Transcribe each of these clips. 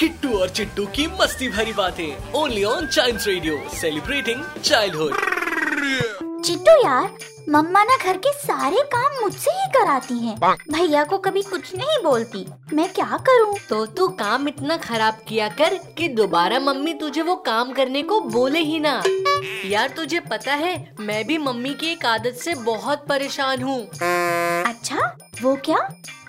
किट्टू और चिट्टू की मस्ती भरी बातें। Only on child radio celebrating childhood Chittu यार मम्मा ना घर के सारे काम मुझसे ही कराती हैं। भैया को कभी कुछ नहीं बोलती। मैं क्या करूँ? तो तू काम इतना खराब किया कर कि दोबारा मम्मी तुझे वो काम करने को बोले ही ना। यार तुझे पता है मैं भी मम्मी की एक आदत से बहुत परेशान हूँ। अच्छा वो क्या?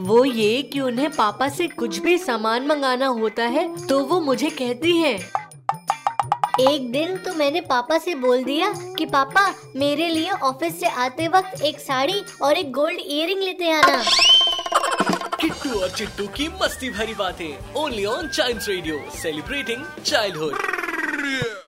वो ये कि उन्हें पापा से कुछ भी सामान मंगाना होता है तो वो मुझे कहती हैं। एक दिन तो मैंने पापा से बोल दिया कि पापा मेरे लिए ऑफ़िस से आते वक्त एक साड़ी और एक गोल्ड इयरिंग लेते आना। किट्टू और चिट्टू की मस्ती भरी बातें only on child radio celebrating childhood